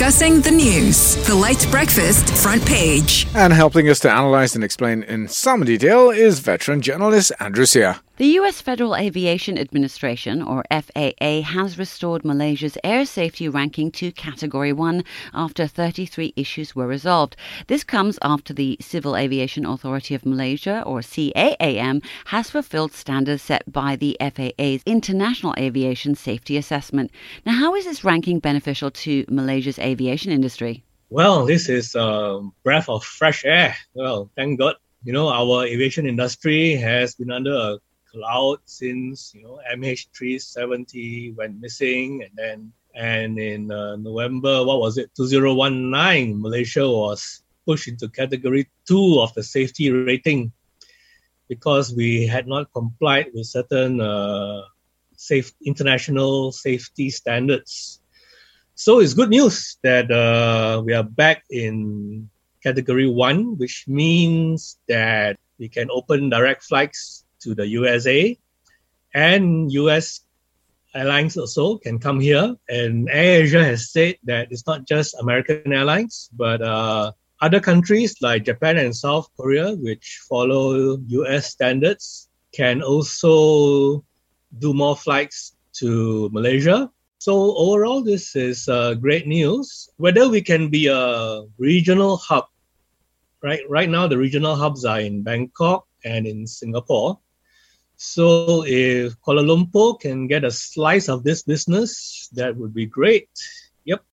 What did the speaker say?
discussing the news. The Late Breakfast front page. And helping us to analyse and explain in some detail is veteran journalist Andrew Sia. The U.S. Federal Aviation Administration, or FAA, has restored Malaysia's air safety ranking to Category 1 after 33 issues were resolved. This comes after the Civil Aviation Authority of Malaysia, or CAAM, has fulfilled standards set by the FAA's International Aviation Safety Assessment. Now, how is this ranking beneficial to Malaysia's aviation industry? Well, this is a breath of fresh air. Well, thank God. You know, our aviation industry has been under a cloud since you know MH370 went missing, and then and in uh, November, what was it, 2019, Malaysia was pushed into category two of the safety rating because we had not complied with certain uh, safe international safety standards. So it's good news that uh, we are back in category one, which means that we can open direct flights to the USA, and US airlines also can come here. And AirAsia has said that it's not just American airlines, but uh, other countries like Japan and South Korea, which follow US standards, can also do more flights to Malaysia. So overall, this is uh, great news. Whether we can be a regional hub, right? Right now, the regional hubs are in Bangkok and in Singapore. So if Kuala Lumpur can get a slice of this business, that would be great. Yep.